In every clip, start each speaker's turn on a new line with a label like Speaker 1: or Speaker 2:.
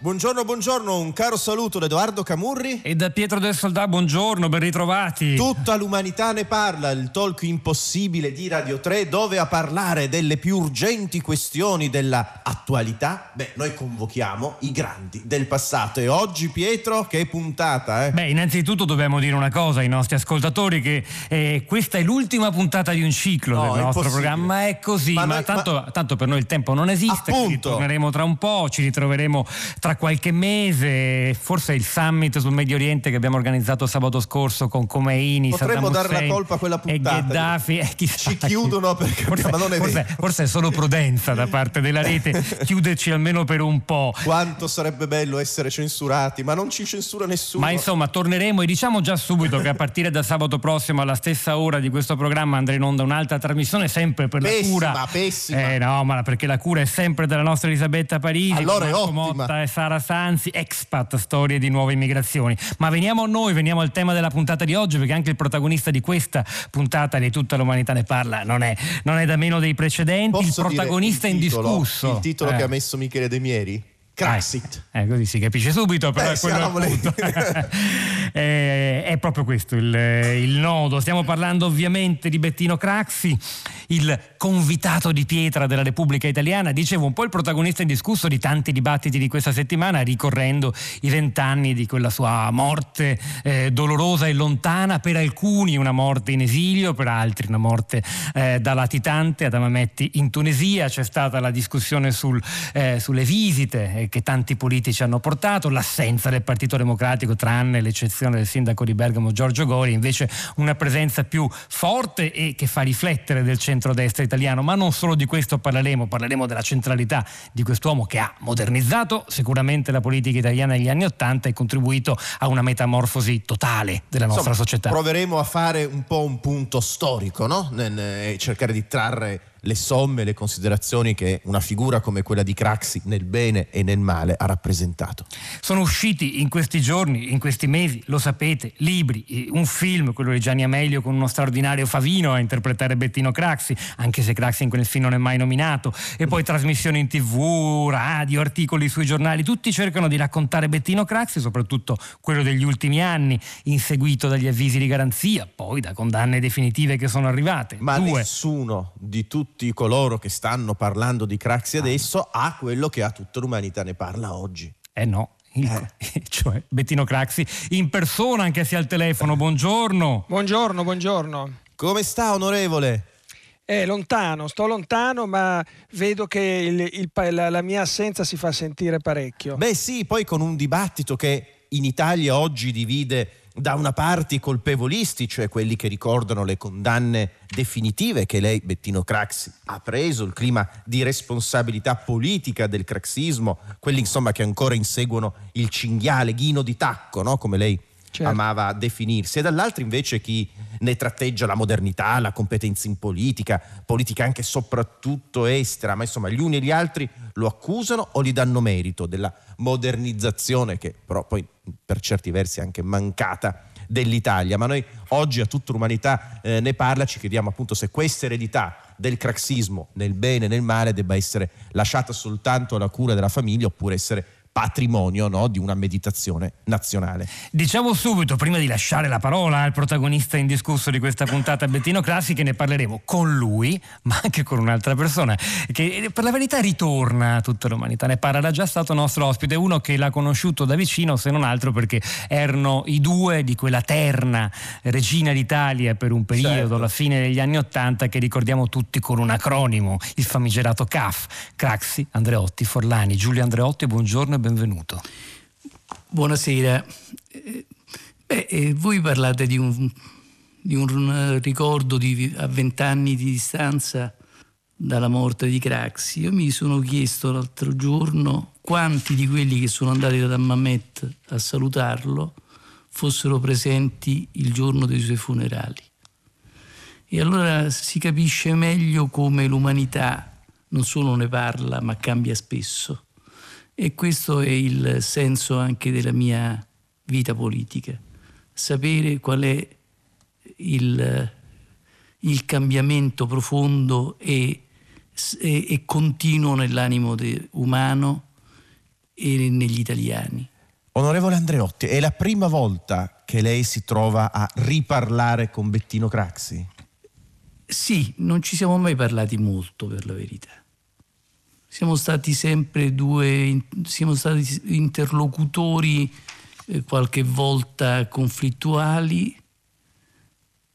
Speaker 1: Buongiorno, buongiorno, un caro saluto da Edoardo Camurri.
Speaker 2: E da Pietro del Soldà, buongiorno, ben ritrovati.
Speaker 1: Tutta l'umanità ne parla, il talk impossibile di Radio 3, dove a parlare delle più urgenti questioni della attualità, beh, noi convochiamo i grandi del passato. E oggi, Pietro, che puntata, eh?
Speaker 2: Beh, innanzitutto dobbiamo dire una cosa ai nostri ascoltatori, che eh, questa è l'ultima puntata di un ciclo
Speaker 1: No,
Speaker 2: del nostro programma, è così,
Speaker 1: Ma
Speaker 2: ma,
Speaker 1: noi-
Speaker 2: tanto, tanto per noi il tempo non esiste,
Speaker 1: Appunto.
Speaker 2: torneremo tra un po', ci ritroveremo tra qualche mese, forse il summit sul Medio Oriente che abbiamo organizzato sabato scorso con Khomeini,
Speaker 1: Potremmo dare la colpa a quella
Speaker 2: e
Speaker 1: puntata.
Speaker 2: Gheddafi, eh, chissà.
Speaker 1: Ci chiudono perché
Speaker 2: Forse,
Speaker 1: è
Speaker 2: forse- forse è solo prudenza da parte della rete chiuderci almeno per un po'.
Speaker 1: Quanto sarebbe bello essere censurati, ma non ci censura nessuno.
Speaker 2: Ma insomma, torneremo e diciamo già subito che a partire da sabato prossimo alla stessa ora di questo programma andrà in onda un'altra trasmissione sempre per
Speaker 1: Pessima,
Speaker 2: la cura.
Speaker 1: pessima.
Speaker 2: Eh no, ma perché la cura è sempre della nostra Elisabetta Parisi,
Speaker 1: Allora è ottima.
Speaker 2: Motta e Sara Sanzi, expat storie di nuove immigrazioni. Ma veniamo a noi, veniamo al tema della puntata di oggi, perché anche il protagonista di questa puntata di tutta l'umanità ne parla, non è, non è da meno dei precedenti,
Speaker 1: Posso
Speaker 2: il protagonista
Speaker 1: il titolo?
Speaker 2: indiscusso.
Speaker 1: Il titolo
Speaker 2: Eh.
Speaker 1: che ha messo Michele De Mieri? Craxit.
Speaker 2: Eh, così si capisce subito, però
Speaker 1: Eh,
Speaker 2: è quello appunto. Eh, è proprio questo il, il nodo. Stiamo parlando ovviamente di Bettino Craxi, il convitato di pietra della Repubblica Italiana, dicevo un po' il protagonista indiscusso di tanti dibattiti di questa settimana, ricorrendo i vent'anni di quella sua morte eh, dolorosa e lontana, per alcuni una morte in esilio, per altri una morte eh, da latitante ad Amametti in Tunisia. C'è stata la discussione sul, eh, sulle visite eh, che tanti politici hanno portato, l'assenza del Partito Democratico, tranne l'eccezione del sindaco di Bergamo Giorgio Gori, invece una presenza più forte e che fa riflettere del centrodestra italiano. Ma non solo di questo parleremo, parleremo della centralità di quest'uomo che ha modernizzato sicuramente la politica italiana negli anni Ottanta e contribuito a una metamorfosi totale della nostra
Speaker 1: Insomma,
Speaker 2: società.
Speaker 1: Proveremo a fare un po' un punto storico, no? Nel- e cercare di trarre le somme, le considerazioni che una figura come quella di Craxi nel bene e nel male ha rappresentato.
Speaker 2: Sono usciti in questi giorni, in questi mesi, lo sapete, libri, eh, un film, quello di Gianni Amelio con uno straordinario Favino a interpretare Bettino Craxi, anche se Craxi in quel film non è mai nominato, e poi trasmissioni in tv, radio, articoli sui giornali, tutti cercano di raccontare Bettino Craxi, soprattutto quello degli ultimi anni, inseguito dagli avvisi di garanzia, poi da condanne definitive che sono arrivate.
Speaker 1: Ma
Speaker 2: Due.
Speaker 1: nessuno di tutti coloro che stanno parlando di Craxi adesso ha quello che ha tutta l'umanità ne parla oggi.
Speaker 2: Eh no. il- cioè Bettino Craxi in persona anche se al telefono buongiorno
Speaker 3: Buongiorno, buongiorno.
Speaker 1: Come sta, onorevole?
Speaker 3: È lontano, sto lontano, ma vedo che il- il la, la mia assenza si fa sentire parecchio.
Speaker 1: Beh sì, poi con un dibattito che in Italia oggi divide da una parte i colpevolisti, cioè quelli che ricordano le condanne definitive che lei, Bettino Craxi, ha preso, il clima di responsabilità politica del craxismo, quelli insomma che ancora inseguono il cinghiale, ghino di tacco, no? come lei
Speaker 3: Certo.
Speaker 1: amava definirsi, e dall'altro invece chi ne tratteggia la modernità, la competenza in politica, politica anche e soprattutto estera, ma insomma gli uni e gli altri lo accusano o gli danno merito della modernizzazione che però poi per certi versi anche mancata dell'Italia. Ma noi oggi a tutta l'umanità eh, ne parla, ci chiediamo appunto se questa eredità del craxismo nel bene e nel male debba essere lasciata soltanto alla cura della famiglia oppure essere patrimonio no, di una meditazione nazionale.
Speaker 2: Diciamo subito, prima di lasciare la parola al protagonista indiscusso di questa puntata, Bettino Classi, che ne parleremo con lui, ma anche con un'altra persona, che per la verità ritorna a tutta l'umanità. Ne parla, era già stato nostro ospite, uno che l'ha conosciuto da vicino, se non altro perché erano i due di quella terna regina d'Italia per un periodo,
Speaker 1: Certo.
Speaker 2: alla fine degli anni Ottanta, che ricordiamo tutti con un acronimo, il famigerato CAF, Craxi, Andreotti, Forlani. Giulio Andreotti, buongiorno e benvenuto.
Speaker 4: Buonasera. Eh, Beh, eh, voi parlate di un, di un ricordo di, a vent'anni di distanza dalla morte di Craxi. Io mi sono chiesto l'altro giorno quanti di quelli che sono andati da Mamet a salutarlo fossero presenti il giorno dei suoi funerali. E allora si capisce meglio come l'umanità non solo ne parla, ma cambia spesso. E questo è il senso anche della mia vita politica, sapere qual è il, il cambiamento profondo e, e, e continuo nell'animo de, umano e negli italiani.
Speaker 1: Onorevole Andreotti, è la prima volta che lei si trova a riparlare con Bettino Craxi?
Speaker 4: Sì, non ci siamo mai parlati molto per la verità. Siamo stati sempre due, siamo stati interlocutori eh, qualche volta conflittuali,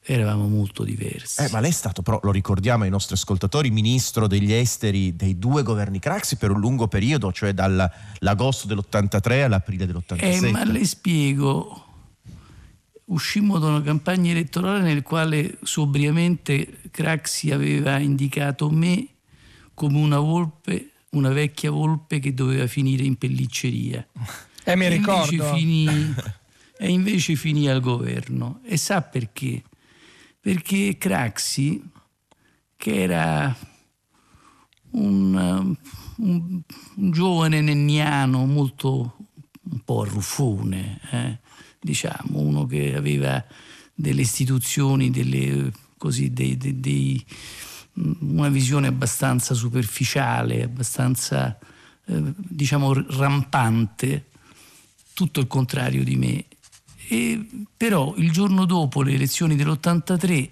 Speaker 4: eravamo molto diversi.
Speaker 1: Eh, ma lei è stato, però, lo ricordiamo ai nostri ascoltatori, ministro degli esteri dei due governi Craxi per un lungo periodo, cioè dall'agosto dell'83 all'aprile dell'87.
Speaker 4: Eh, ma le spiego, uscimmo da una campagna elettorale nel quale sobriamente Craxi aveva indicato me come una volpe, una vecchia volpe che doveva finire in pellicceria.
Speaker 3: Eh, mi
Speaker 4: e
Speaker 3: ricordo.
Speaker 4: Invece finì, e invece finì al governo. E sa perché? Perché Craxi, che era un, un, un giovane nenniano molto un po' arruffone, eh? diciamo, uno che aveva delle istituzioni, delle, così, dei, dei, dei, una visione abbastanza superficiale, abbastanza eh, diciamo rampante, tutto il contrario di me. E, però il giorno dopo le elezioni dell'83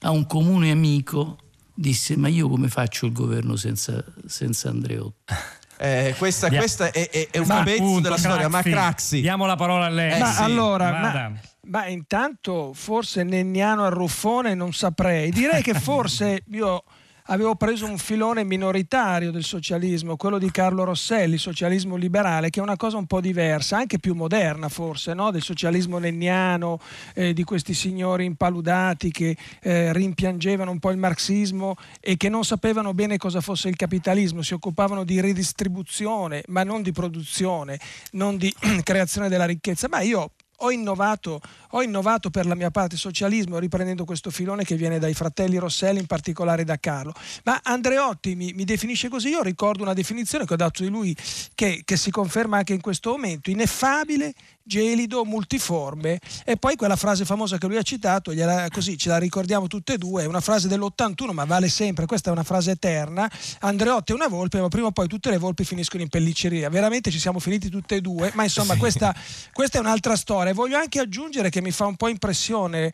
Speaker 4: a un comune amico disse ma io come faccio il governo senza, senza Andreotti?
Speaker 1: Eh, questa,
Speaker 2: Dia-
Speaker 1: questa è, è- è un
Speaker 2: Ma
Speaker 1: pezzo
Speaker 2: appunto,
Speaker 1: della storia, ma
Speaker 2: Craxi,
Speaker 1: Craxi
Speaker 2: Diamo la parola a lei.
Speaker 1: Eh,
Speaker 3: ma
Speaker 1: sì,
Speaker 3: allora, ma, ma intanto forse Nenniano Arruffone non saprei. Direi che forse io avevo preso un filone minoritario del socialismo, quello di Carlo Rosselli, socialismo liberale, che è una cosa un po' diversa, anche più moderna forse, no? del socialismo nenniano, eh, di questi signori impaludati che eh, rimpiangevano un po' il marxismo e che non sapevano bene cosa fosse il capitalismo, si occupavano di ridistribuzione, ma non di produzione, non di creazione della ricchezza. Ma io ho innovato, ho innovato per la mia parte socialismo riprendendo questo filone che viene dai fratelli Rosselli, in particolare da Carlo. Ma Andreotti mi, mi definisce così, io ricordo una definizione che ho dato di lui che, che si conferma anche in questo momento, ineffabile, gelido, multiforme e poi quella frase famosa che lui ha citato, gliela- così ce la ricordiamo tutte e due, è una frase dell'81 ma vale sempre, questa è una frase eterna, Andreotti è una volpe ma prima o poi tutte le volpi finiscono in pellicceria, veramente ci siamo finiti tutte e due, ma insomma questa, questa è un'altra storia. Voglio anche aggiungere che mi fa un po' impressione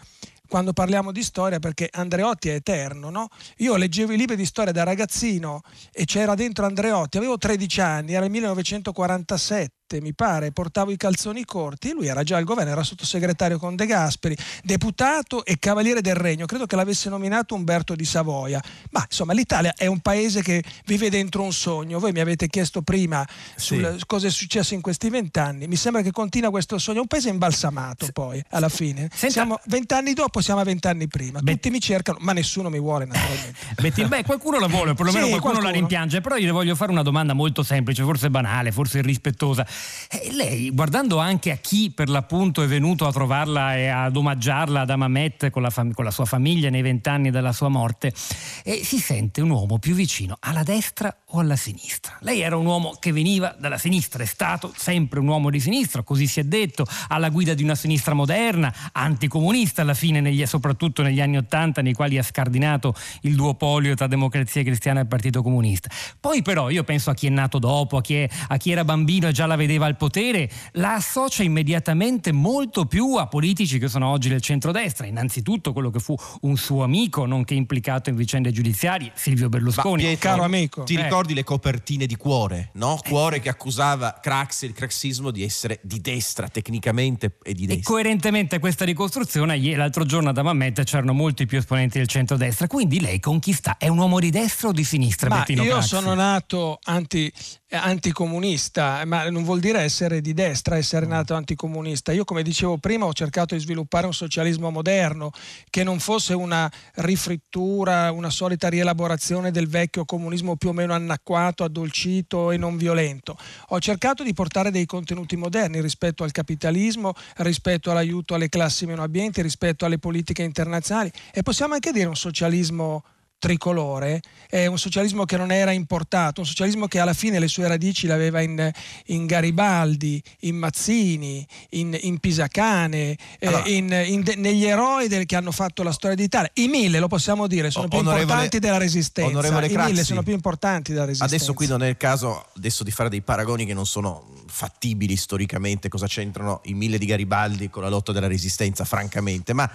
Speaker 3: quando parliamo di storia perché Andreotti è eterno, no? Io leggevo i libri di storia da ragazzino e c'era dentro Andreotti, avevo 13 anni, era il 1947 mi pare, portavo i calzoni corti lui era già al governo, era sottosegretario con De Gasperi, deputato e cavaliere del regno, credo che l'avesse nominato Umberto di Savoia. Ma insomma l'Italia è un paese che vive dentro un sogno, voi mi avete chiesto prima sul,
Speaker 1: Sì.
Speaker 3: cosa è successo in questi vent'anni, mi sembra che continua questo sogno, un paese imbalsamato poi alla fine.
Speaker 2: Senta-
Speaker 3: Siamo vent'anni dopo, siamo a vent'anni prima,
Speaker 2: Beh-
Speaker 3: tutti mi cercano, ma nessuno mi vuole naturalmente.
Speaker 2: Beh, qualcuno la vuole, perlomeno
Speaker 3: Sì,
Speaker 2: qualcuno, la
Speaker 3: qualcuno.
Speaker 2: rimpiange, però io le voglio fare una domanda molto semplice, forse banale, forse irrispettosa. Eh, lei, guardando anche a chi per l'appunto è venuto a trovarla e ad omaggiarla ad Amamet con la, fam- con la sua famiglia nei vent'anni della sua morte, eh, si sente un uomo più vicino alla destra o alla sinistra? Lei era un uomo che veniva dalla sinistra, è stato sempre un uomo di sinistra, così si è detto, alla guida di una sinistra moderna, anticomunista alla fine, negli- soprattutto negli anni Ottanta, nei quali ha scardinato il duopolio tra democrazia cristiana e partito comunista. Poi però io penso a chi è nato dopo, a chi, è- a chi era bambino e già la vedeva al potere, la associa immediatamente molto più a politici che sono oggi del centrodestra, innanzitutto quello che fu un suo amico, nonché implicato in vicende giudiziarie, Silvio
Speaker 1: Ma
Speaker 2: Berlusconi.
Speaker 1: Pietro,
Speaker 3: Caro amico.
Speaker 1: Ti
Speaker 2: Eh.
Speaker 1: ricordi le copertine di Cuore, no? Cuore che accusava Craxi, il craxismo di essere di destra tecnicamente e di
Speaker 2: E
Speaker 1: destra.
Speaker 2: coerentemente a questa ricostruzione, ieri- l'altro giorno ad Amamet c'erano molti più esponenti del centrodestra, quindi lei con chi sta? È un uomo di destra o di sinistra?
Speaker 3: Ma
Speaker 2: Bettino
Speaker 3: io
Speaker 2: Craxi?
Speaker 3: sono nato anti- anticomunista, ma non vuol dire essere di destra, essere nato anticomunista. Io, come dicevo prima, ho cercato di sviluppare un socialismo moderno che non fosse una rifrittura, una solita rielaborazione del vecchio comunismo più o meno annacquato, addolcito e non violento. Ho cercato di portare dei contenuti moderni rispetto al capitalismo, rispetto all'aiuto alle classi meno abbienti, rispetto alle politiche internazionali e possiamo anche dire un socialismo tricolore, è un socialismo che non era importato, un socialismo che alla fine le sue radici le aveva in, in Garibaldi, in Mazzini, in, in Pisacane, eh, allora, eh, in, negli eroi del, che hanno fatto la storia d'Italia. I mille, lo possiamo dire, sono più importanti della resistenza. I
Speaker 1: Craxi,
Speaker 3: mille sono più importanti della resistenza.
Speaker 1: Adesso qui non è il caso adesso di fare dei paragoni che non sono fattibili storicamente, cosa c'entrano i mille di Garibaldi con la lotta della resistenza, francamente, ma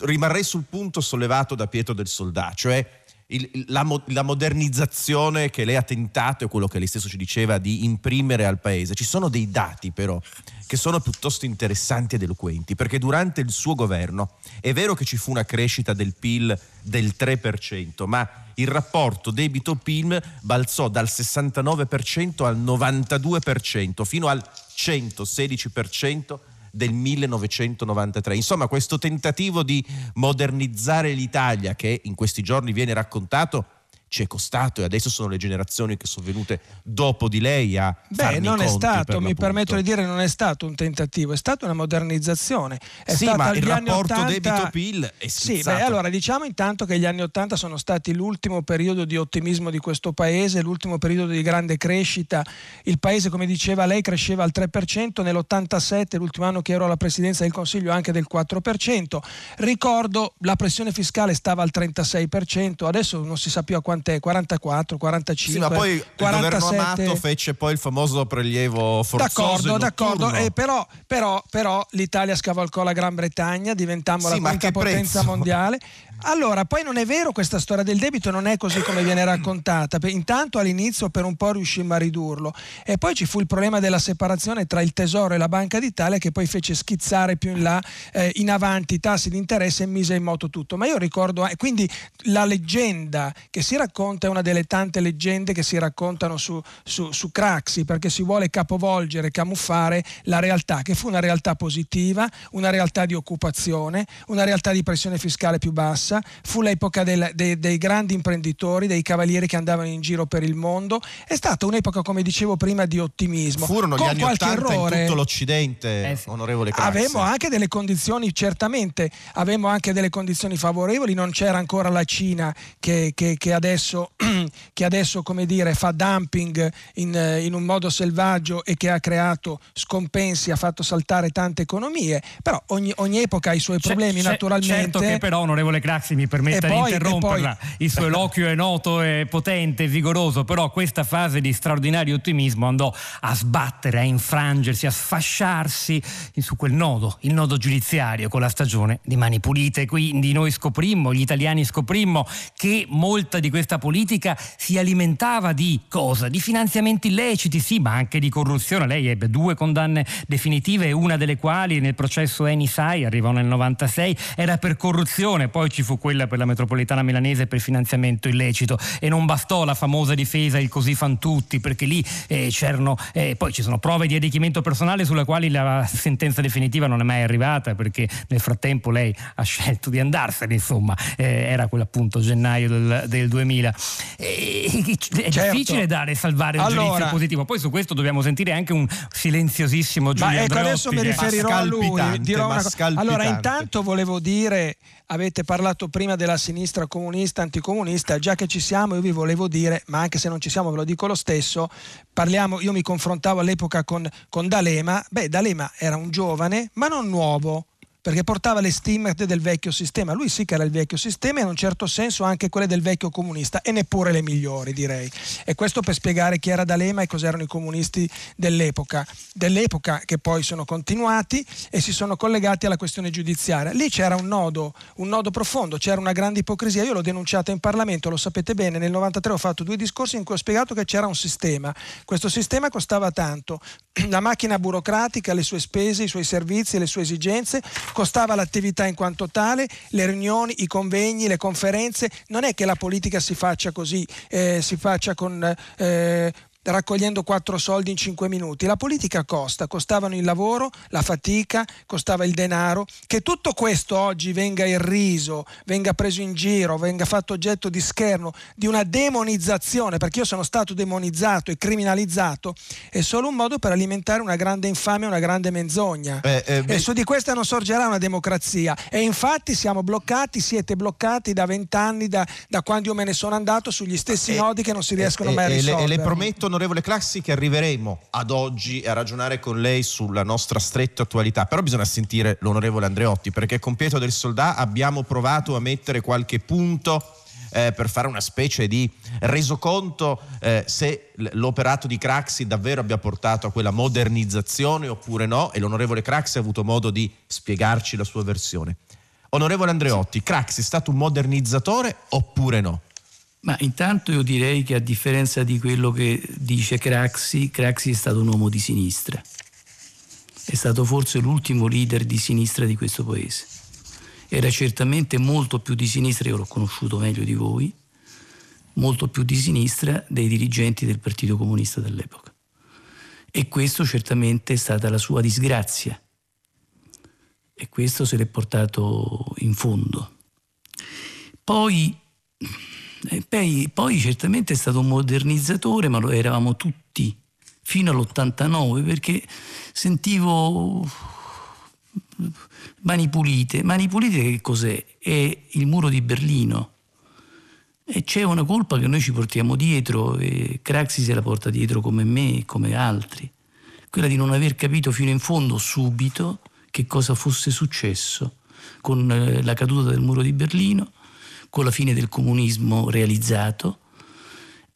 Speaker 1: rimarrei sul punto sollevato da Pietro del Soldà, cioè il, la, la, modernizzazione che lei ha tentato e quello che lei stesso ci diceva di imprimere al paese. Ci sono dei dati però che sono piuttosto interessanti ed eloquenti, perché durante il suo governo è vero che ci fu una crescita del PIL del 3%, ma il rapporto debito-PIL balzò dal 69% al 92%, fino al 116% del 1993. Insomma, questo tentativo di modernizzare l'Italia che in questi giorni viene raccontato ci è costato e adesso sono le generazioni che sono venute dopo di lei a
Speaker 3: Beh, non è stato, mi permetto
Speaker 1: di
Speaker 3: dire, non è stato un tentativo, è stata una modernizzazione. È
Speaker 1: sì, ma il rapporto 80... debito-PIL è
Speaker 3: schizzato. Sì, beh, allora diciamo intanto che gli anni 80 sono stati l'ultimo periodo di ottimismo di questo paese, l'ultimo periodo di grande crescita. Il paese, come diceva lei, cresceva al 3%, nell'87, l'ultimo anno che ero alla presidenza del Consiglio, anche del 4%. Ricordo la pressione fiscale stava al 36%, adesso non si sa più a quanto quant'è? 44, 45. Sì,
Speaker 1: ma poi
Speaker 3: 47. il
Speaker 1: governo Amato fece poi il famoso prelievo forzoso.
Speaker 3: D'accordo, d'accordo. Eh, però, però, però, l'Italia scavalcò la Gran Bretagna, diventammo sì, la quinta potenza prezzo? mondiale. Allora, poi non è vero questa storia del debito, non è così come viene raccontata. Intanto all'inizio per un po' riuscimmo a ridurlo e poi ci fu il problema della separazione tra il Tesoro e la Banca d'Italia che poi fece schizzare più in là, eh, in avanti i tassi di interesse e mise in moto tutto. Ma io ricordo, eh, quindi la leggenda che si racconta è una delle tante leggende che si raccontano su, su, su Craxi perché si vuole capovolgere, camuffare la realtà, che fu una realtà positiva, una realtà di occupazione, una realtà di pressione fiscale più bassa bassa, fu l'epoca del, dei, dei grandi imprenditori, dei cavalieri che andavano in giro per il mondo, è stata un'epoca, come dicevo prima, di ottimismo.
Speaker 1: Furono
Speaker 3: Con
Speaker 1: gli anni
Speaker 3: qualche
Speaker 1: 80
Speaker 3: errore,
Speaker 1: in tutto l'Occidente, eh sì. onorevole Craxi.
Speaker 3: Avevamo anche delle condizioni, certamente, avevamo anche delle condizioni favorevoli, non c'era ancora la Cina che, che, che adesso, che adesso come dire, fa dumping in, in un modo selvaggio e che ha creato scompensi, ha fatto saltare tante economie, però ogni, ogni epoca ha i suoi problemi c'è, naturalmente.
Speaker 2: Certo che però, onorevole Craxi, Craxi mi permetta poi, di interromperla, poi... il suo eloquio è noto, è potente, è vigoroso, però questa fase di straordinario ottimismo andò a sbattere, a infrangersi, a sfasciarsi su quel nodo, il nodo giudiziario con la stagione di Mani Pulite. Quindi noi scoprimmo, gli italiani scoprimmo che molta di questa politica si alimentava di cosa? Di finanziamenti illeciti, sì, ma anche di corruzione. Lei ebbe due condanne definitive, una delle quali nel processo Enisai, arrivò nel 96, era per corruzione, poi ci fu quella per la metropolitana milanese per finanziamento illecito. E non bastò la famosa difesa il così fan tutti perché lì eh, c'erano eh, poi ci sono prove di arricchimento personale sulle quali la sentenza definitiva non è mai arrivata perché nel frattempo lei ha scelto di andarsene insomma eh, era quello appunto gennaio del, del 2000 è certo. difficile dare salvare il allora, giudizio positivo. Poi su questo dobbiamo sentire anche un silenziosissimo Giulio
Speaker 3: ma ecco
Speaker 2: Andreotti,
Speaker 3: adesso mi riferirò a lui dirò una cosa. allora intanto volevo dire avete parlato prima della sinistra comunista, anticomunista, già che ci siamo io vi volevo dire, ma anche se non ci siamo ve lo dico lo stesso, parliamo, io mi confrontavo all'epoca con, con D'Alema, beh D'Alema era un giovane ma non nuovo, perché portava le stimmate del vecchio sistema. Lui sì che era il vecchio sistema e in un certo senso anche quelle del vecchio comunista e neppure le migliori direi. E questo per spiegare chi era D'Alema e cos'erano i comunisti dell'epoca, dell'epoca che poi sono continuati e si sono collegati alla questione giudiziaria. Lì c'era un nodo, un nodo profondo, c'era una grande ipocrisia. Io l'ho denunciata in Parlamento, lo sapete bene, nel 93 ho fatto due discorsi in cui ho spiegato che c'era un sistema. Questo sistema costava tanto, la macchina burocratica, le sue spese, i suoi servizi, le sue esigenze costava l'attività in quanto tale, le riunioni, i convegni, le conferenze. Non è che la politica si faccia così, eh, si faccia con, eh, raccogliendo quattro soldi in cinque minuti. La politica costa, costavano il lavoro, la fatica, costava il denaro. Che tutto questo oggi venga irriso, venga preso in giro, venga fatto oggetto di scherno, di una demonizzazione, perché io sono stato demonizzato e criminalizzato, è solo un modo per alimentare una grande infamia, una grande menzogna.
Speaker 1: Eh, eh,
Speaker 3: e su di questa non sorgerà una democrazia. E infatti siamo bloccati, siete bloccati da vent'anni, da, da quando io me ne sono andato, sugli stessi nodi che non si riescono
Speaker 1: e,
Speaker 3: mai a
Speaker 1: e le,
Speaker 3: risolvere.
Speaker 1: e le prometto, onorevole Classi, che arriveremo ad oggi a ragionare con lei sulla nostra stretta attualità. Però bisogna sentire l'onorevole Andreotti, perché con Pietro del Soldà abbiamo provato a mettere qualche punto. eh, per fare una specie di resoconto eh, se l'operato di Craxi davvero abbia portato a quella modernizzazione oppure no e l'onorevole Craxi ha avuto modo di spiegarci la sua versione. Onorevole Andreotti, Craxi è stato un modernizzatore oppure no?
Speaker 4: Ma intanto io direi che a differenza di quello che dice Craxi, Craxi è stato un uomo di sinistra. È stato forse l'ultimo leader di sinistra di questo paese. Era certamente molto più di sinistra, io l'ho conosciuto meglio di voi, molto più di sinistra dei dirigenti del Partito Comunista dell'epoca. E questo certamente è stata la sua disgrazia. E questo se l'è portato in fondo. Poi poi, poi certamente è stato un modernizzatore, ma lo eravamo tutti fino all'89 perché sentivo Mani Pulite. Mani Pulite che cos'è? È il muro di Berlino. E c'è una colpa che noi ci portiamo dietro e Craxi se la porta dietro come me e come altri. Quella di non aver capito fino in fondo subito che cosa fosse successo con eh, la caduta del muro di Berlino con la fine del comunismo realizzato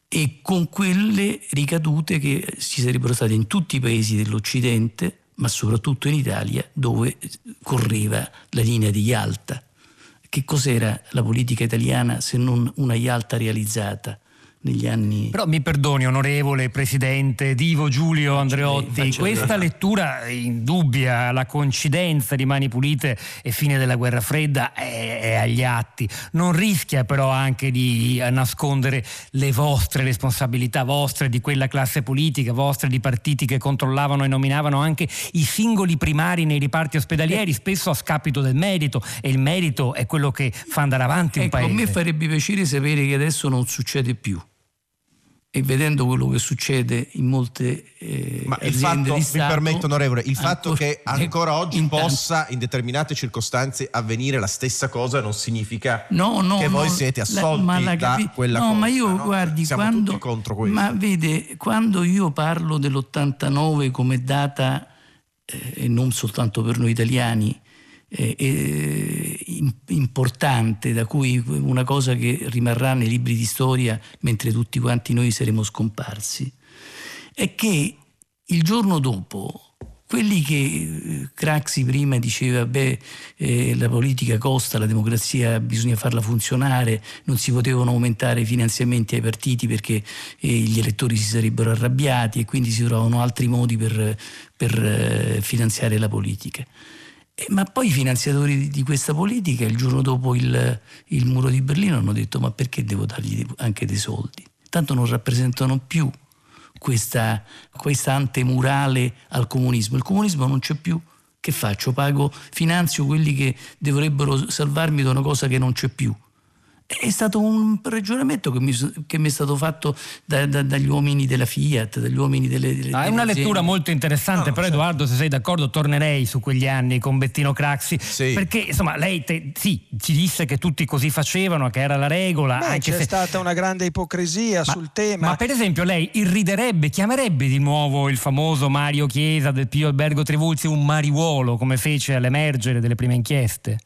Speaker 4: e con quelle ricadute che ci sarebbero state in tutti i paesi dell'Occidente, ma soprattutto in Italia, dove correva la linea di Yalta. Che cos'era la politica italiana se non una Yalta realizzata negli anni...
Speaker 2: Però mi perdoni, onorevole Presidente Divo Giulio Andreotti,
Speaker 4: faccio
Speaker 2: questa
Speaker 4: lei.
Speaker 2: lettura indubbia, la coincidenza di Mani Pulite e fine della guerra fredda è, è agli atti. Non rischia però anche di nascondere le vostre responsabilità, vostre di quella classe politica, vostre di partiti che controllavano e nominavano anche i singoli primari nei riparti ospedalieri, spesso a scapito del merito, e il merito è quello che fa andare avanti un
Speaker 4: Ecco, a
Speaker 2: paese.
Speaker 4: me farebbe piacere sapere che adesso non succede più. E vedendo quello che succede in molte eh,
Speaker 1: Ma il fatto,
Speaker 4: di
Speaker 1: mi
Speaker 4: Stato,
Speaker 1: permetto onorevole, il fatto
Speaker 4: ancora-
Speaker 1: che ancora oggi
Speaker 4: intanto-
Speaker 1: possa in determinate circostanze avvenire la stessa cosa non significa
Speaker 4: No, no,
Speaker 1: che voi
Speaker 4: no,
Speaker 1: siete
Speaker 4: la-
Speaker 1: assolti
Speaker 4: la
Speaker 1: da
Speaker 4: capi-
Speaker 1: quella
Speaker 4: no,
Speaker 1: cosa.
Speaker 4: ma io guardi
Speaker 1: Siamo
Speaker 4: quando
Speaker 1: contro questo.
Speaker 4: ma vede quando io parlo dell'89 come data eh, e non soltanto per noi italiani importante da cui una cosa che rimarrà nei libri di storia mentre tutti quanti noi saremo scomparsi è che il giorno dopo quelli che eh, Craxi prima diceva beh eh, la politica costa, la democrazia bisogna farla funzionare, non si potevano aumentare i finanziamenti ai partiti perché eh, gli elettori si sarebbero arrabbiati e quindi si trovavano altri modi per, per, eh, finanziare la politica. Eh, ma poi i finanziatori di, di questa politica il giorno dopo il, il muro di Berlino hanno detto ma perché devo dargli anche dei soldi? Tanto non rappresentano più questa, questa antemurale al comunismo. Il comunismo non c'è più. Che faccio? Pago, finanzio quelli che dovrebbero salvarmi da una cosa che non c'è più. È stato un ragionamento che mi, che mi è stato fatto da- da- dagli uomini della Fiat, dagli uomini delle... delle
Speaker 2: Ah, è una
Speaker 4: aziende.
Speaker 2: lettura molto interessante,
Speaker 1: No,
Speaker 2: però
Speaker 1: certo.
Speaker 2: Edoardo, se sei d'accordo, tornerei su quegli anni con Bettino Craxi,
Speaker 1: Sì.
Speaker 2: perché insomma lei te- sì, ci disse che tutti così facevano, che era la regola,
Speaker 3: Beh,
Speaker 2: anche
Speaker 3: c'è
Speaker 2: se...
Speaker 3: stata una grande ipocrisia
Speaker 2: Ma-
Speaker 3: sul tema.
Speaker 2: Ma per esempio lei irriderebbe, chiamerebbe di nuovo il famoso Mario Chiesa del Pio Albergo Trivulzi un mariuolo, come fece all'emergere delle prime inchieste?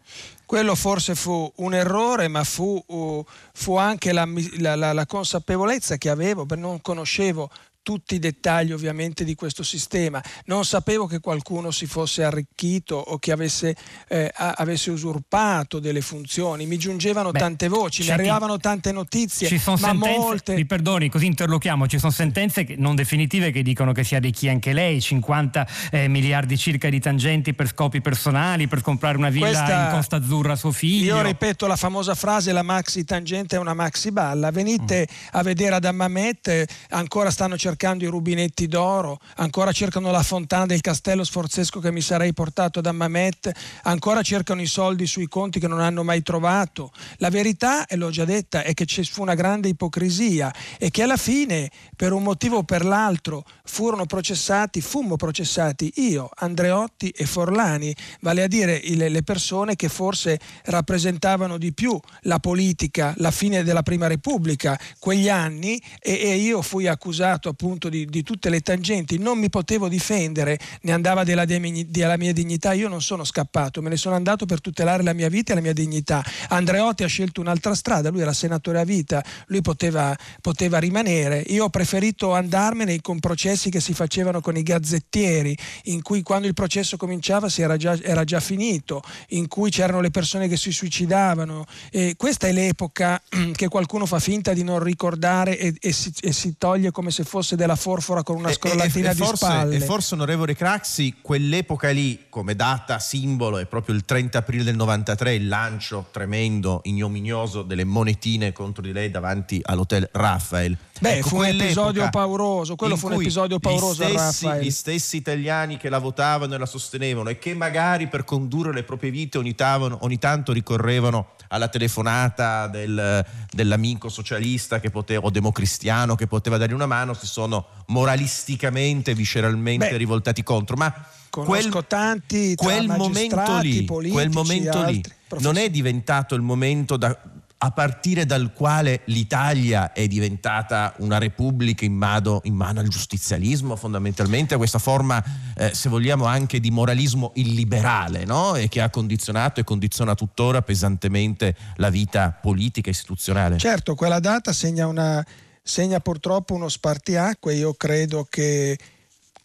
Speaker 3: Quello forse fu un errore, ma fu, uh, fu anche la, la- la- la consapevolezza che avevo, perché non conoscevo tutti i dettagli ovviamente di questo sistema, non sapevo che qualcuno si fosse arricchito o che avesse, eh, avesse usurpato delle funzioni, mi giungevano
Speaker 2: Beh,
Speaker 3: tante voci, mi arrivavano tante notizie,
Speaker 2: Ci sono
Speaker 3: ma
Speaker 2: sentenze,
Speaker 3: molte...
Speaker 2: mi perdoni, così interlochiamo, ci sono sentenze che- non definitive che dicono che si arricchì anche lei, 50 eh, miliardi circa di tangenti per scopi personali, per comprare una villa
Speaker 3: Questa-
Speaker 2: in Costa Azzurra a suo figlio.
Speaker 3: Io ripeto la famosa frase: la maxi tangente è una maxi balla. Venite
Speaker 2: Mm.
Speaker 3: a vedere ad Ammamet, eh, ancora stanno cercando cercando i rubinetti d'oro, ancora cercano la fontana del castello sforzesco che mi sarei portato da Mamet, ancora cercano i soldi sui conti che non hanno mai trovato. La verità, e l'ho già detta, è che ci fu una grande ipocrisia e che alla fine, per un motivo o per l'altro, furono processati, fummo processati io, Andreotti e Forlani, vale a dire le persone che forse rappresentavano di più la politica, la fine della Prima Repubblica, quegli anni, e, io fui accusato appunto di, di, tutte le tangenti, non mi potevo difendere, ne andava della, della mia dignità, io non sono scappato, me ne sono andato per tutelare la mia vita e la mia dignità. Andreotti ha scelto un'altra strada, lui era senatore a vita, lui poteva, poteva rimanere, io ho preferito andarmene con processi che si facevano con i gazzettieri, in cui quando il processo cominciava era già, era già finito, in cui c'erano le persone che si suicidavano. E questa è l'epoca che qualcuno fa finta di non ricordare e, e, si, e si, toglie come se fosse della forfora con una scrollatina
Speaker 1: e,
Speaker 3: di
Speaker 1: forse,
Speaker 3: spalle.
Speaker 1: E forse, onorevole Craxi, quell'epoca lì, come data simbolo, è proprio il 30 aprile del 93, il lancio tremendo, ignominioso delle monetine contro di lei davanti all'hotel Rafael.
Speaker 3: Beh, ecco, fu un episodio pauroso, quello fu un episodio pauroso
Speaker 1: gli stessi, gli stessi italiani che la votavano e la sostenevano e che magari per condurre le proprie vite ogni, tavano, ogni tanto ricorrevano alla telefonata del, dell'amico socialista poteva, o democristiano che poteva dargli una mano, si sono moralisticamente, visceralmente Beh, rivoltati contro. Ma
Speaker 3: quel, tanti
Speaker 1: quel momento lì,
Speaker 3: politici,
Speaker 1: quel momento lì non è diventato il momento da, a partire dal quale l'Italia è diventata una repubblica in mano, in mano al giustizialismo fondamentalmente, questa forma, eh, se vogliamo, anche di moralismo illiberale, no? e che ha condizionato e condiziona tuttora pesantemente la vita politica e istituzionale.
Speaker 3: Certo, quella data segna, una, segna purtroppo uno spartiacque, io credo che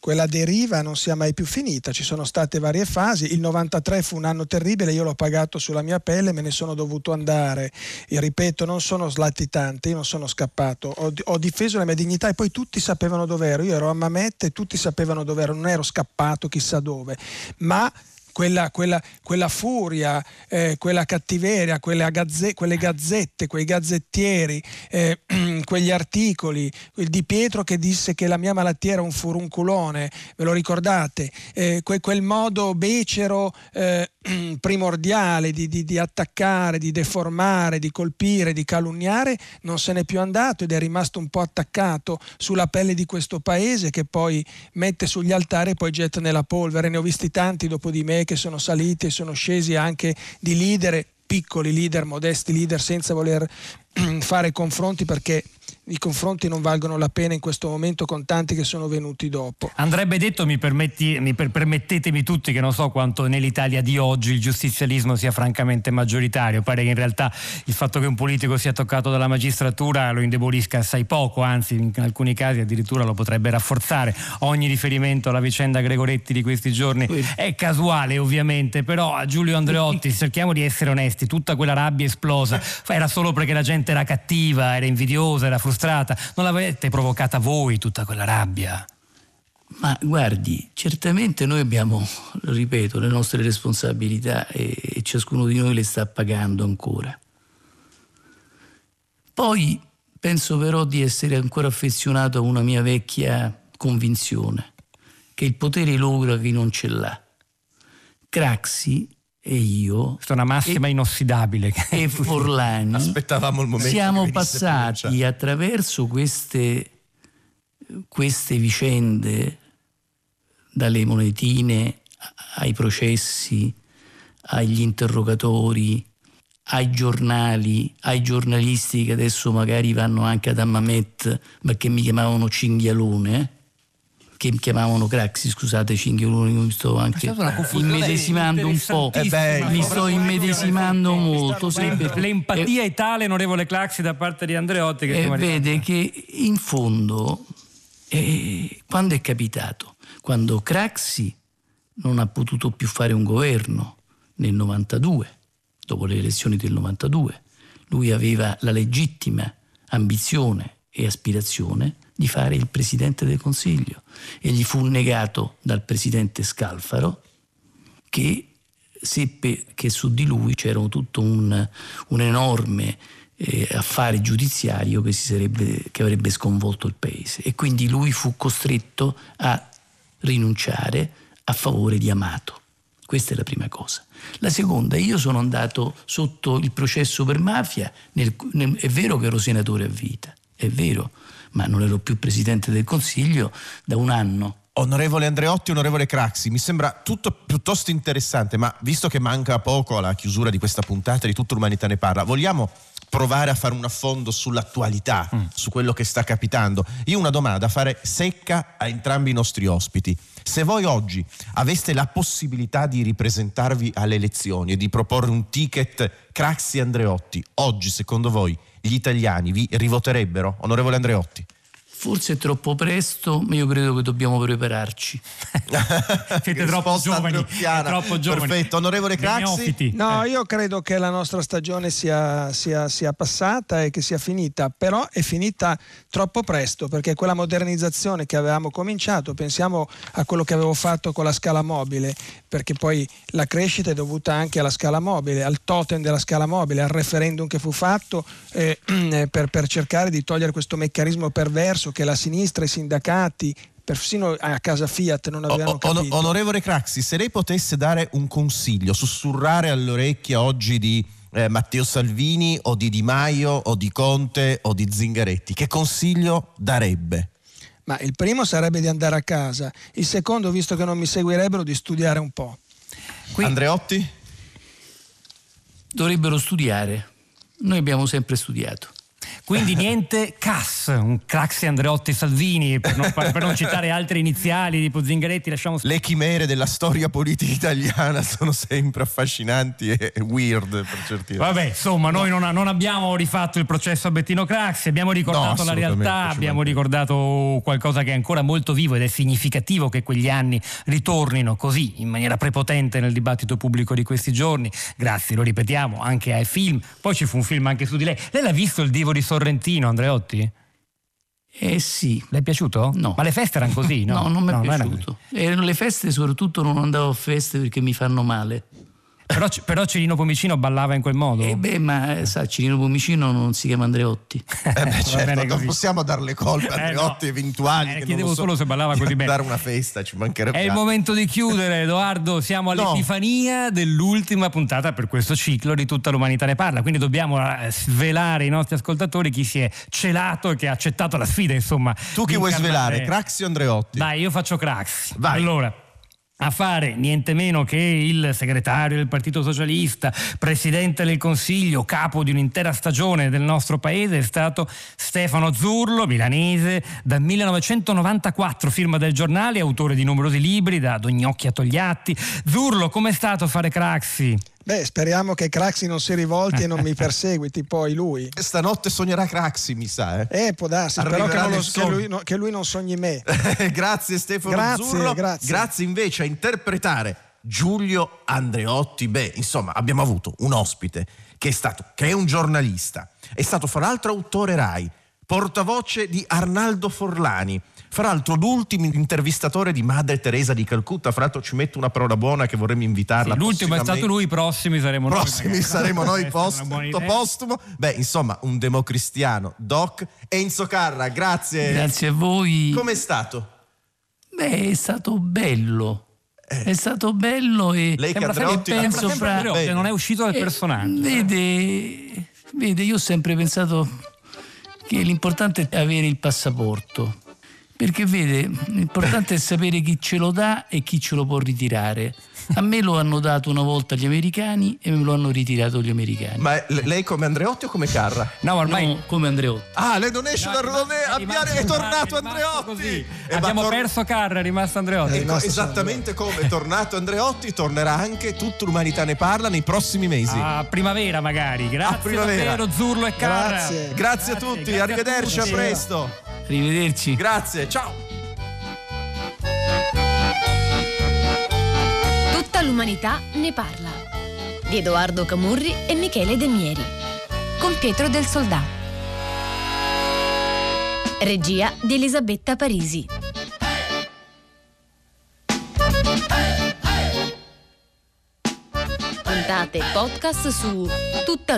Speaker 3: quella deriva non sia mai più finita, ci sono state varie fasi, il 93 fu un anno terribile, io l'ho pagato sulla mia pelle, me ne sono dovuto andare, e ripeto non sono slatitante, io non sono scappato, ho, ho difeso la mia dignità e poi tutti sapevano dove ero, io ero a Mamette tutti sapevano dove ero, non ero scappato chissà dove, ma quella, quella, quella furia, eh, quella cattiveria, gazze, quelle gazzette, quei gazzettieri, eh, quegli articoli, il Di Pietro che disse che la mia malattia era un furunculone, ve lo ricordate? Eh, que, quel modo becero eh, primordiale di, di, di, attaccare, di deformare, di colpire, di calunniare, non se n'è più andato ed è rimasto un po' attaccato sulla pelle di questo paese che poi mette sugli altari e poi getta nella polvere. Ne ho visti tanti dopo di me che sono saliti e sono scesi anche di leader, piccoli leader, modesti leader, senza voler fare confronti perché i confronti non valgono la pena in questo momento con tanti che sono venuti dopo.
Speaker 2: Andrebbe detto, mi, permetti, mi per, permettetemi tutti che non so quanto nell'Italia di oggi il giustizialismo sia francamente maggioritario, pare che in realtà il fatto che un politico sia toccato dalla magistratura lo indebolisca assai poco, anzi in alcuni casi addirittura lo potrebbe rafforzare. Ogni riferimento alla vicenda Gregoretti di questi giorni è casuale ovviamente, però a Giulio Andreotti cerchiamo di essere onesti, tutta quella rabbia esplosa era solo perché la gente era cattiva, era invidiosa, era frustrata, non l'avete provocata voi tutta quella rabbia?
Speaker 4: Ma guardi, certamente noi abbiamo, ripeto, le nostre responsabilità e, e ciascuno di noi le sta pagando ancora. Poi penso però di essere ancora affezionato a una mia vecchia convinzione, che il potere logra chi non ce l'ha. Craxi e io.
Speaker 2: Questa è una massima
Speaker 4: e,
Speaker 2: inossidabile.
Speaker 4: E Forlani.
Speaker 1: Aspettavamo il momento.
Speaker 4: Siamo passati attraverso queste, queste vicende, dalle monetine ai processi, agli interrogatori, ai giornali, ai giornalisti che adesso magari vanno anche ad Ammamet, ma che mi chiamavano cinghialone che chiamavano Craxi, scusate, Cinghioloni, mi sto anche immedesimando un po',
Speaker 1: eh beh,
Speaker 4: mi sto immedesimando molto.
Speaker 2: Sempre. L'empatia è tale, onorevole Craxi, da parte di Andreotti. Che
Speaker 4: eh, vede che in fondo, eh, quando è capitato? Quando Craxi non ha potuto più fare un governo nel 92, dopo le elezioni del 92, lui aveva la legittima ambizione e aspirazione di fare il Presidente del Consiglio e gli fu negato dal Presidente Scalfaro che seppe che su di lui c'era tutto un, un enorme eh, affare giudiziario che, sarebbe, che avrebbe sconvolto il paese e quindi lui fu costretto a rinunciare a favore di Amato. Questa è la prima cosa. La seconda, io sono andato sotto il processo per mafia, nel, nel, è vero che ero senatore a vita, è vero, ma non ero più presidente del Consiglio da un anno.
Speaker 1: Onorevole Andreotti, onorevole Craxi, mi sembra tutto piuttosto interessante, ma visto che manca poco alla chiusura di questa puntata di Tutta l'umanità ne parla, vogliamo provare a fare un affondo sull'attualità, mm. su quello che sta capitando. Io una domanda da fare secca a entrambi i nostri ospiti. Se voi oggi aveste la possibilità di ripresentarvi alle elezioni e di proporre un ticket Craxi Andreotti, oggi secondo voi gli italiani vi rivoterebbero? Onorevole Andreotti.
Speaker 4: Forse è troppo presto, ma io credo che dobbiamo prepararci.
Speaker 2: Siete troppo giovani, troppo giovani.
Speaker 1: Perfetto, onorevole Craxi.
Speaker 3: No, io credo che la nostra stagione sia, sia, sia, passata e che sia finita, però è finita troppo presto perché quella modernizzazione che avevamo cominciato, pensiamo a quello che avevo fatto con la scala mobile, perché poi la crescita è dovuta anche alla scala mobile, al totem della scala mobile, al referendum che fu fatto eh, per, per cercare di togliere questo meccanismo perverso che la sinistra, i sindacati, persino a casa Fiat non avevano capito.
Speaker 1: Onorevole Craxi, se lei potesse dare un consiglio, sussurrare all'orecchia oggi di eh, Matteo Salvini o di Di Maio o di Conte o di Zingaretti, che consiglio darebbe?
Speaker 3: Ma il primo sarebbe di andare a casa, il secondo, visto che non mi seguirebbero, di studiare un po'.
Speaker 1: Qui... Andreotti?
Speaker 4: Dovrebbero studiare. Noi abbiamo sempre studiato.
Speaker 2: Quindi niente CAS, un Craxi Andreotti Salvini, per non, per non citare altre iniziali tipo Zingaretti, lasciamo
Speaker 1: Le chimere della storia politica italiana sono sempre affascinanti e weird per certi.
Speaker 2: Vabbè, insomma, noi non, non, abbiamo rifatto il processo a Bettino Craxi, abbiamo ricordato no, la realtà, abbiamo ricordato qualcosa che è ancora molto vivo ed è significativo che quegli anni ritornino così in maniera prepotente nel dibattito pubblico di questi giorni. Grazie, lo ripetiamo, anche ai film. Poi ci fu un film anche su di lei. Lei l'ha visto il Divo di Sorrentino, Andreotti?
Speaker 4: Eh sì.
Speaker 2: Le è piaciuto?
Speaker 4: No.
Speaker 2: Ma le feste erano così, no?
Speaker 4: no, non mi è no, piaciuto. Erano le feste, soprattutto non andavo a feste perché mi fanno male.
Speaker 2: Però, però, Cirino Pomicino ballava in quel modo?
Speaker 4: Eh beh, ma eh, sa, Cirino Pomicino non si chiama Andreotti.
Speaker 1: Eh beh, certo, non possiamo dare le colpe a Andreotti eh no. eventuali.
Speaker 2: Eh, chiedevo so solo se ballava così bene.
Speaker 1: dare una festa, ci mancherebbe.
Speaker 2: È il momento di chiudere, Edoardo. Siamo all'epifania no. dell'ultima puntata per questo ciclo di tutta l'umanità ne parla. Quindi dobbiamo eh, svelare ai nostri ascoltatori chi si è celato e che ha accettato la sfida, insomma.
Speaker 1: Tu chi vuoi svelare? Craxi o Andreotti?
Speaker 2: Dai, io faccio Craxi.
Speaker 1: Vai.
Speaker 2: Allora a fare niente meno che il segretario del Partito Socialista, presidente del Consiglio, capo di un'intera stagione del nostro paese è stato Stefano Zurlo, milanese, dal 1994, firma del giornale, autore di numerosi libri, da Dognocchi a Togliatti. Zurlo, com'è stato fare Craxi?
Speaker 3: Beh, speriamo che Craxi non si rivolti e non mi perseguiti poi lui.
Speaker 1: Stanotte sognerà Craxi, mi sa. Eh,
Speaker 3: eh può darsi, Arriverà spero che, lo, che, lui, no, che, lui, non sogni me.
Speaker 1: grazie Stefano
Speaker 3: grazie,
Speaker 1: Zurlo.
Speaker 3: Grazie.
Speaker 1: grazie invece a interpretare Giulio Andreotti. Beh, insomma, abbiamo avuto un ospite che è stato, che è un giornalista, è stato fra l'altro autore RAI, portavoce di Arnaldo Forlani fra l'altro l'ultimo intervistatore di Madre Teresa di Calcutta, fra l'altro ci metto una parola buona che vorremmo invitarla.
Speaker 2: Sì, l'ultimo è stato lui, i prossimi saremo
Speaker 1: noi. Prossimi saremo noi, post, postumo. Beh, insomma, un democristiano, Doc. Enzo Carra, grazie.
Speaker 4: Grazie a voi.
Speaker 1: Com'è stato?
Speaker 4: Beh, è stato bello. Eh. È stato bello e,
Speaker 1: Lei che
Speaker 4: e penso fra...
Speaker 2: Che non è uscito dal eh, personaggio.
Speaker 4: Vede, vede, io ho sempre pensato che l'importante è avere il passaporto perché vede, l'importante è sapere chi ce lo dà e chi ce lo può ritirare. A me lo hanno dato una volta gli americani e me lo hanno ritirato gli americani.
Speaker 1: Ma lei come Andreotti o come Carra?
Speaker 4: No, ormai no, come Andreotti.
Speaker 1: Ah, lei non esce no, da non è, rimasto, è tornato Andreotti.
Speaker 2: Eh, Abbiamo tor- perso Carra, è rimasto Andreotti.
Speaker 1: Ecco, esattamente come è tornato Andreotti, tornerà anche tutta l'umanità ne parla nei prossimi mesi.
Speaker 2: A primavera magari. Grazie a primavera. davvero Zurlo e Carra.
Speaker 1: Grazie. Grazie, grazie a tutti, grazie arrivederci, a, tutti. a presto.
Speaker 4: Arrivederci.
Speaker 1: Grazie, ciao.
Speaker 5: Tutta l'umanità ne parla. Di Edoardo Camurri e Michele Demieri. Con Pietro del Soldà. Regia di Elisabetta Parisi. Puntate podcast su tutta